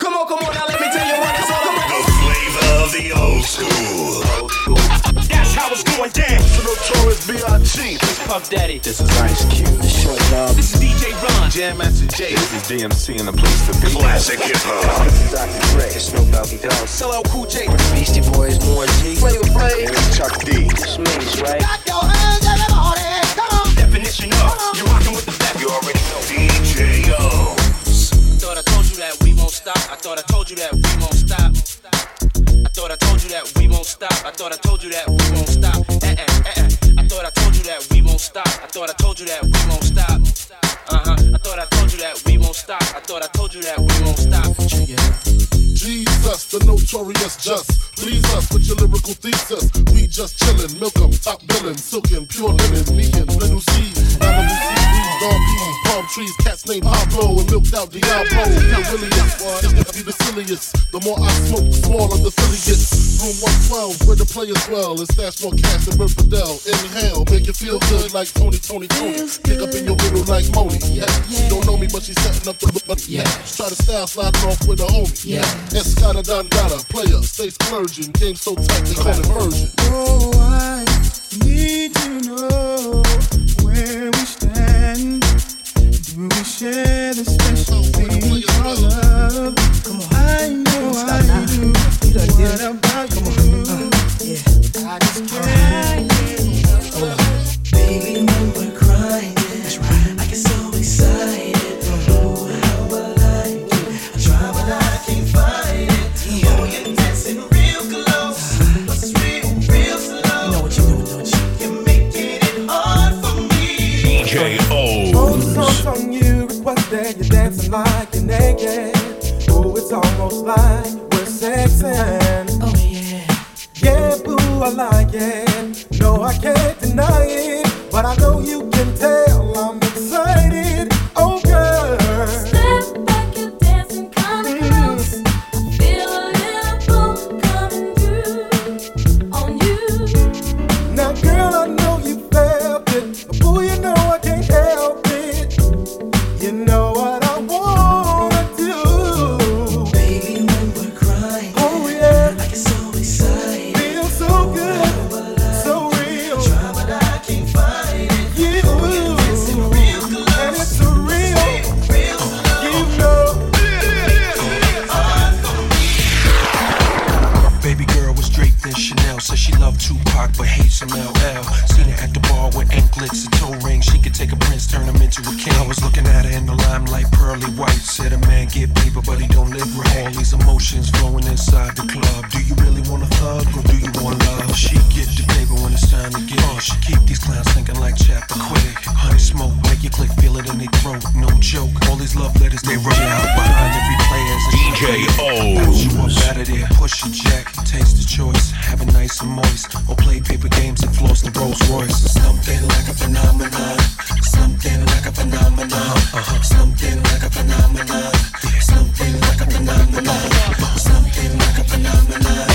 Come on, come on, now let me tell you what it's all about. The flavor of the old school. That's how it's going down. The notorious B.I.G. Puff Daddy. This is Ice Cube. Short Dog. This is DJ Ron. Jam Master Jay. This is DMC in the place to be. Classic hip hop. Dr. Dre. Snoop Doggy Dogg. Sell out Cool J. Beastie Boys. More G. Flavor Flav. Chuck D. Smash, right? Got your hands everybody. Come on. Definition of you're rocking with the best. You already know. DJ O. You that we won't stop. I thought I told you that we won't stop. I thought I told you that we won't stop. I thought I told you that we won't stop. Eh eh eh eh. I thought I told you that we won't stop. I thought I told you that we won't stop. Uh huh. I thought I told you that we won't stop. I thought I told you that we won't stop. Out. Jesus, the notorious just. Please us with your lyrical thesis. We just chillin', milk 'em, top billin', silkin', pure linen, me and little seeds. Malibu seaweed, dawn peas, palm trees, cats named Pablo and milked out Diablo. Not really, gonna be the silliest. The more I smoke, the smaller the Philly gets. Room 112, where the players dwell, and stash more cash than Bert Fidel. Inhale, make you feel good like Tony, Tony, Tony. Pick up in your middle like Moni. Yeah. She don't know me, but she's setting up for the yeah. Try to style sliding off with a homie. Yeah. Escada Don Gata, player, stay splurging. Game so tight, they call it version. Oh, I need to know She Tupac but hates some LL. Seen her at the bar with anklets and toe rings. She could take a prince, turn him into a king. I was looking at her in the limelight, pearly white. Said a man get paper, but he don't live right. All these emotions flowing inside the club. Do you really want a hug or do you want love? She get the paper when it's time to get off. She keep these clowns thinking like chapter quick. Honey smoke, make you click, feel it in their throat. No joke. All these love letters they wrote out behind every player's DJ O. you up out of there, push your jack, taste the choice, have it nice and moist, or play paper games and floss the Rolls Royce. Something like a phenomenon. Something like a phenomenon. Uh-huh. Something like a phenomenon. Something like a phenomenon. Something like a phenomenon.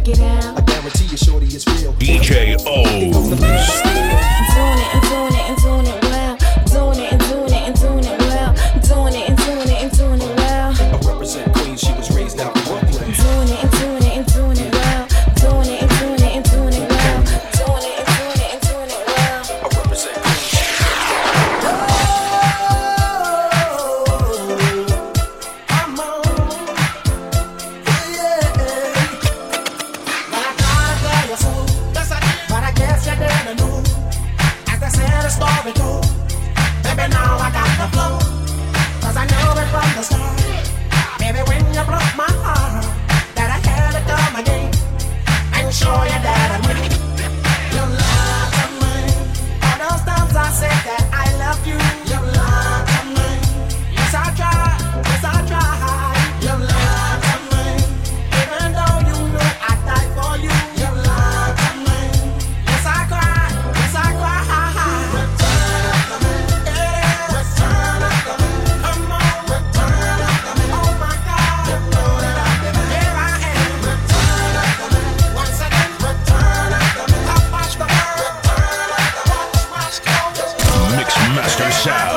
Work it out. I guarantee you, shorty, it's real. DJ O's. Show.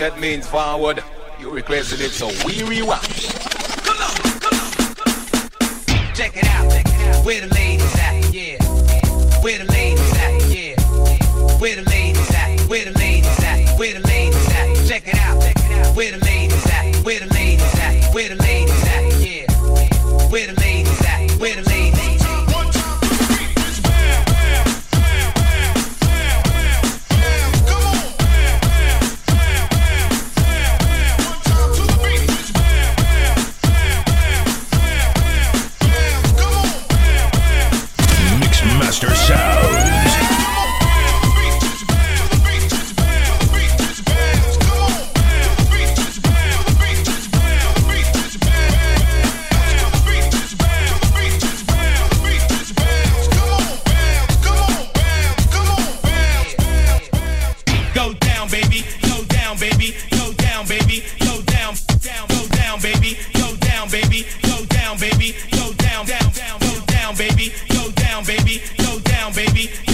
Forget means forward. You requested it, so we rewind. Come on, come on, come on. Check it out. Check it out. Wait a minute. down, baby. Go down, baby.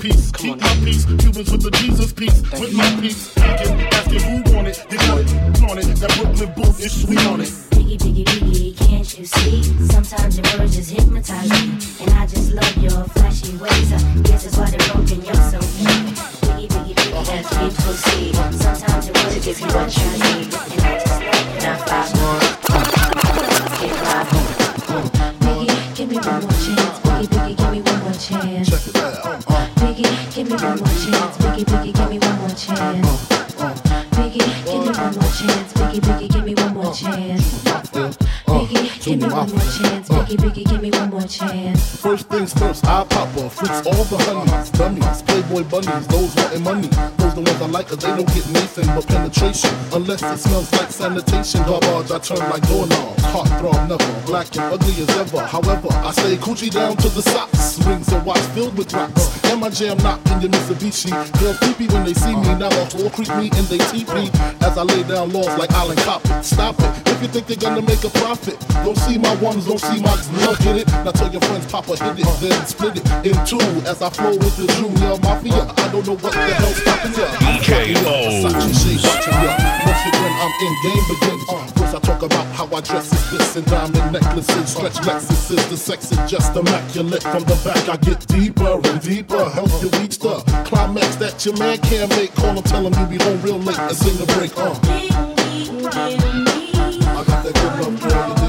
Peace. Keep my peace. Cubans with the Jesus peace. With my peace. Asking, asking who want it. You want it. Flaunt it. That Brooklyn booth is sweet on it. Biggie, biggie, biggie, can't you see? Sometimes your words just hypnotize me. And I just love your flashy ways. I guess that's why they're broken, you're so fake. Biggie, biggie, biggie, can't you see? Sometimes your words just hypnotize me. And I just love your more chance. Biggie, biggie, give me one more chance. Biggie, give me one more chance. Biggie, biggie, give me one more chance. Biggie, give me one more chance. Biggie, biggie, give me one more chance. First things first, I pop off. fix all the honeys, dummies, playboy bunnies, those wanting money. Like, cause they don't get nothing but penetration. Unless it smells like sanitation. Garbage, I turn like doorknobs. Heart throb never, black and ugly as ever. However, I stay coochie down to the socks. Rings and watch filled with rocks. And my jam in your Mitsubishi. Girls creepy when they see me. Now the whole creep me and they teepee. As I lay down laws like Island Coppet. Stop it. If you think they're gonna make a profit, don't see my ones, don't see my love, get it? Now tell your friends, Papa hit it, then split it in two. As I flow with the Junior Mafia, I don't know what the hell's stopping ya. I'm DJ fucking ya. O's. Versace shade watching ya. Watch it when I'm in game begins. First I talk about how I dress is this and diamond necklaces, stretch Lexuses. The sex is just immaculate. From the back I get deeper and deeper. Help you reach the climax that your man can't make. Call him, tell him you be home real late and sing the break. Uh. I got that good love, girl,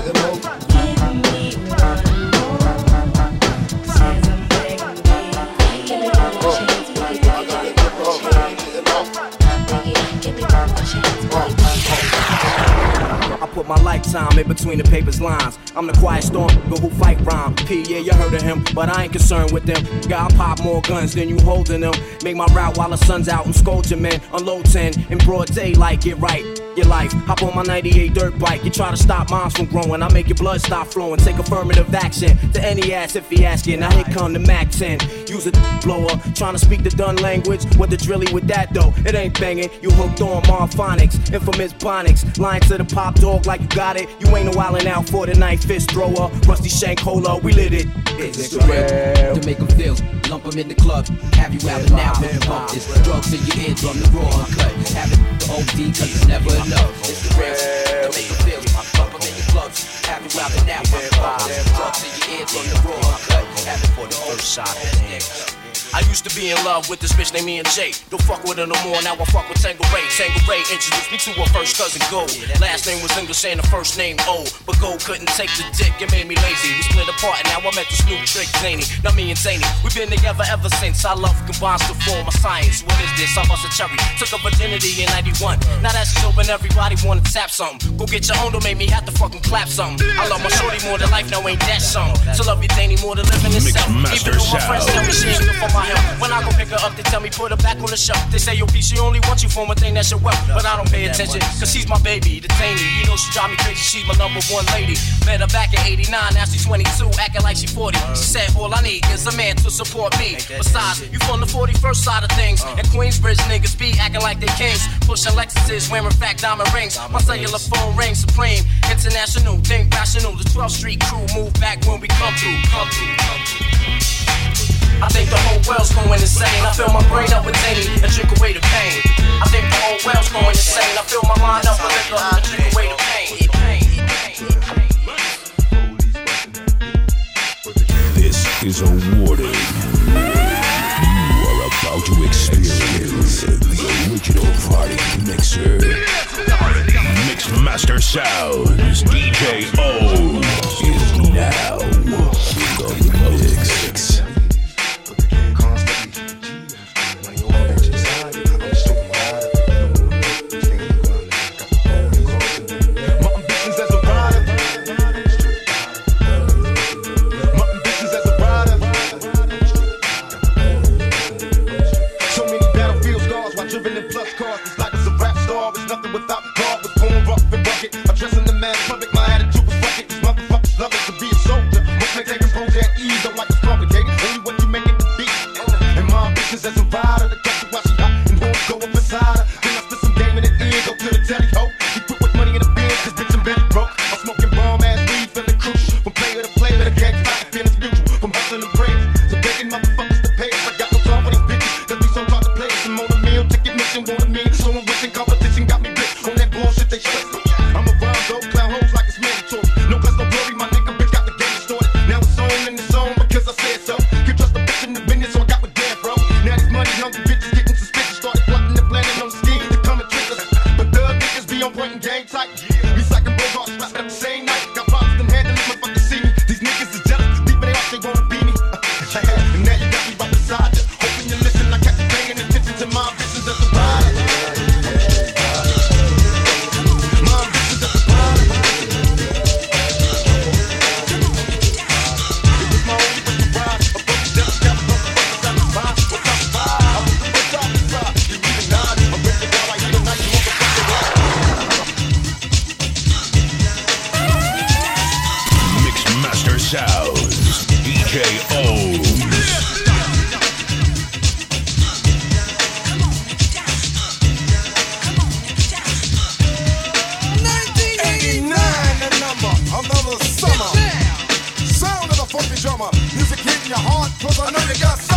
lifetime in between the paper's lines. I'm the quiet storm nigga who fight rhyme. P, yeah, you heard of him, but I ain't concerned with them. God pop more guns than you holding them. Make my route while the sun's out and scold your men. Unload 10 in broad daylight, get right. Your life, hop on my 98 dirt bike. You try to stop minds from growing. I make your blood stop flowing. Take affirmative action to any ass if he asking. Now here come the Mac 10. Use a blower, trying to speak the done language. What the drilly with that though? It ain't banging. You hooked on Marphonics, infamous Bonics. Lying to the pop dog like you got it. You ain't no wildin' out for the night fist thrower. Rusty Shank Cola, we lit it. It's real. To make them feel, lump them in the club. Have you out and out with the pump this. Drugs in your eardrum, the raw uncut. Have it the OD, cause you never enough. It's the real. To make them feel, lump them in the clubs. Have you out and out with the pump this. Drugs in your eardrum, the raw uncut. Have it for the old shot. I used to be in love with this bitch named me and Jay. Don't fuck with her no more, now I fuck with Tango Ray. Tango Ray introduced me to her first cousin Gold. Last name was English and the first name O. But Gold couldn't take the dick, it made me lazy. We split apart and now I met this new trick, Zany. Now me and Zany, we've been together ever since. Our love combines to form a science. What is this? I bust a cherry. Took a virginity in 91. Now that she's open, everybody wanna tap something. Go get your own, don't make me have to fucking clap something. I love my shorty more than life, now ain't that something. So love you, Zany, more than living. Master Even though my friends tell me she ain't good for my my help. When I go pick her up, they tell me put her back on the shelf. They say, yo, P, she only wants you for one thing, that's your wealth. But I don't pay attention, cause she's my baby, the taney. You know she drive me crazy, she's my number one lady. Met her back in 89, now she's 22, acting like she's 40. She said, all I need is a man to support me. Besides, you from the 41st side of things. And Queensbridge niggas be acting like they kings. Pushing Lexuses, wearing fat diamond rings. My cellular phone rings supreme. International, think rational. The 12th Street crew move back when we come through. Come through, come through. I think the whole world's going insane. I fill my brain up with zany and drink away the pain. I think the whole world's going insane. I fill my mind up with liquor and drink away the pain. This is a warning. You are about to experience the original party mixer. Mix Master Sounds, DJ O is now Sounds, DJ O's. Summer, sound of the funky drummer, music hitting your heart, cause I know you got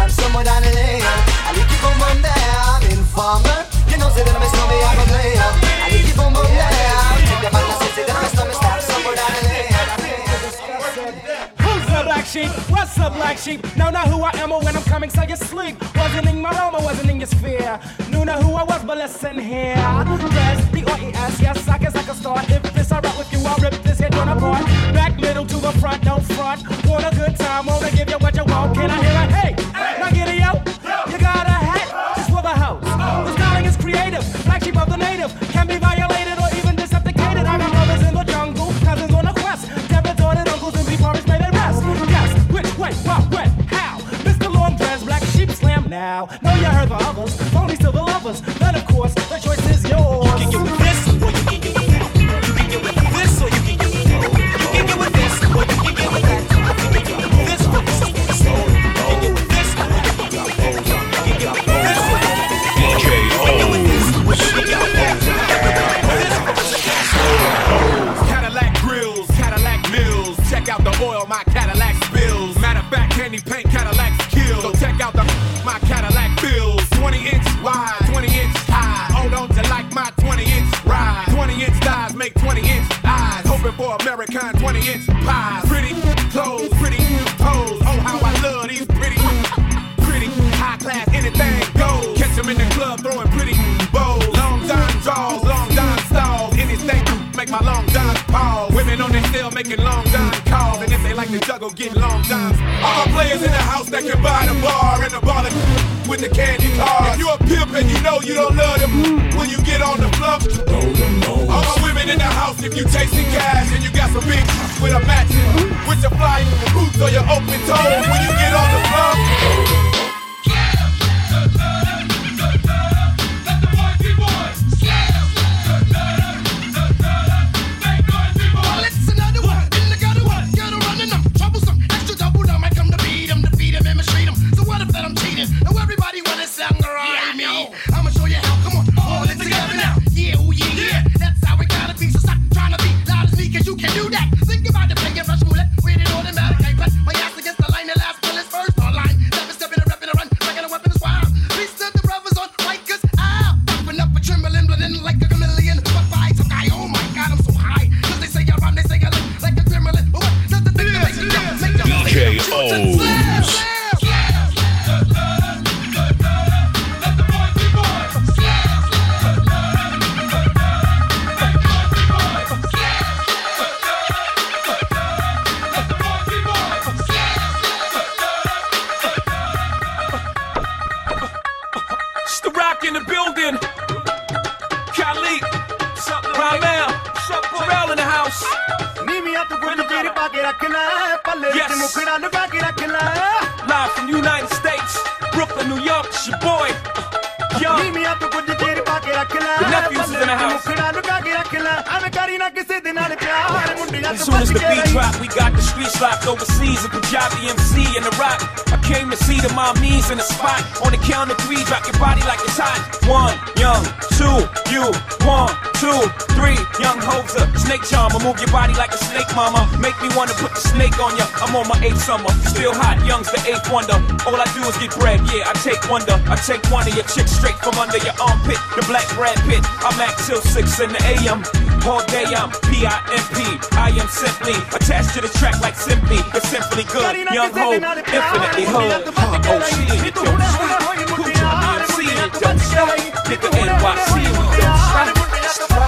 I'm a somewhere down the lane. I like you boom boom down. Informer. You know, say that I'm a snowman, I go glam. I like you boom boom down. Take the man that say that I'm a. Who's the black sheep? What's the black sheep? Know not who I am or when I'm coming, so you sleep. Wasn't in my realm, I wasn't in your sphere. Knew not who I was, but listen here. There's the R-E-S, yes, I guess I can start. If this alright with you, I'll rip this head on apart. Back middle to the front, don't front. For American 20 inch pies. Pretty clothes, pretty toes. Oh, how I love these pretty, pretty high class. Anything goes. Catch 'em in the club throwing pretty bows. Long time draws, long time stalls. Anything make my long johns pause. Women on their still making long john calls. And if they like to juggle, get long johns. All players in the house that can buy the bar and the ball with the candy car. If you a pimp and you know you don't love them, when you get on the floor, all my women in the house, if you chasing cash and you got some big with a matching, with your flying boots or your open toes, when you get on the floor. Think about the playing rush roulette with it automatic. Ain't but my on ya. I'm on my eighth summer, still hot. Young's the eighth wonder. All I do is get bread, yeah. I take wonder. I take one of your chicks straight from under your armpit. The black Brad Pitt. I'm at till six in the AM. All day I'm P-I-M-P. I am simply attached to the track like simply. It's simply good. Young ho, infinitely hood. Oh shit, yo, Gucci DMC, don't stop. Nigga NYC, we don't stop.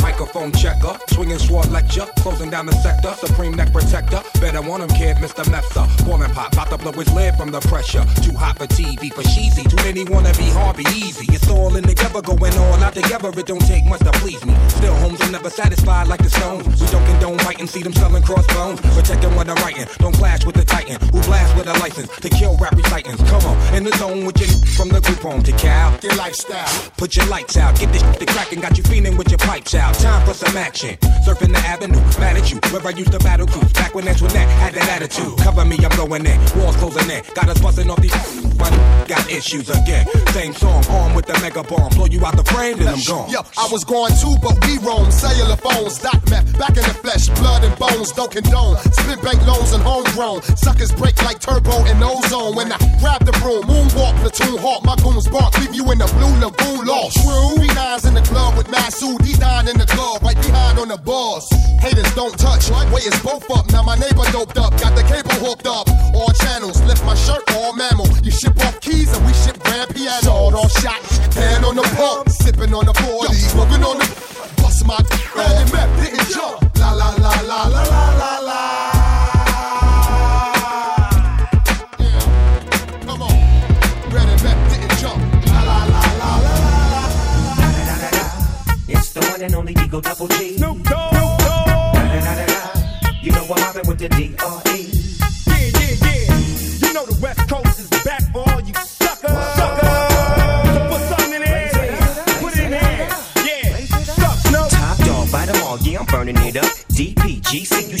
Microphone checker. Swinging sword lecture, closing down the sector. Supreme neck protector. Better want him, kid, Mr. Mepsa. Ballin' pop, about to blow his lid from the pressure. Too hot for TV, for cheesy. Too many wanna be hard, be easy. It's all in together, going all out together. It don't take much to please me. Still, homes are never satisfied like the stones. We don't condone fighting, see them selling crossbones. Protecting what I'm writing. Don't clash with the titan who blast with a license to kill rap recitants. Come on, in the zone with your from the group home to Cal. Your lifestyle. Put your lights out, get this shit to crackin', got you feeling with your pipes out. Time for some action. Surfing the avenue, mad at you. Where I used to battle cruise, back when Antoinette had that attitude. Cover me, I'm going in. Walls closing in, got us busting off these. But got issues again. Same song, armed with the mega bomb. Blow you out the frame, then I'm gone. Yo, I was going too, but we roam. Cellular phones, dot meth, back in the flesh, blood and bones, don't condone. Split bank loans and homegrown. Suckers break like turbo and ozone. When I grab the broom, moonwalk, platoon hawk, my goons bark, leave you in the blue lagoon lost. True. B9's in the club with Masood, he dying in the club, right behind on the bars. Haters don't touch, way is both up. Now my neighbor doped up, got the cable hooked up. All channels, lift my shirt, all mammal. You ship off keys and we ship grand piano. Sawed off shot, hand on the pump, sipping on the 40, smoking on the. Bust my la la la la la la la. And only D.O. Double G. Snoop Dogg. You know I'm mobbing with the D.R.E. Yeah, yeah, yeah. You know the West Coast is back for all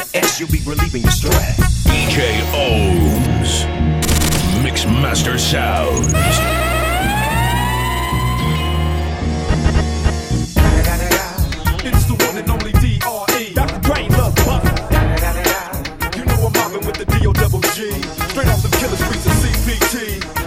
the S, you'll be relieving your stress. DJ O's Mixmaster Sounds. It's the one and only D.R.E. Dr. Dre, love buff. You know I'm mobbing with the D.O. double G. Straight off the killer streets of CPT.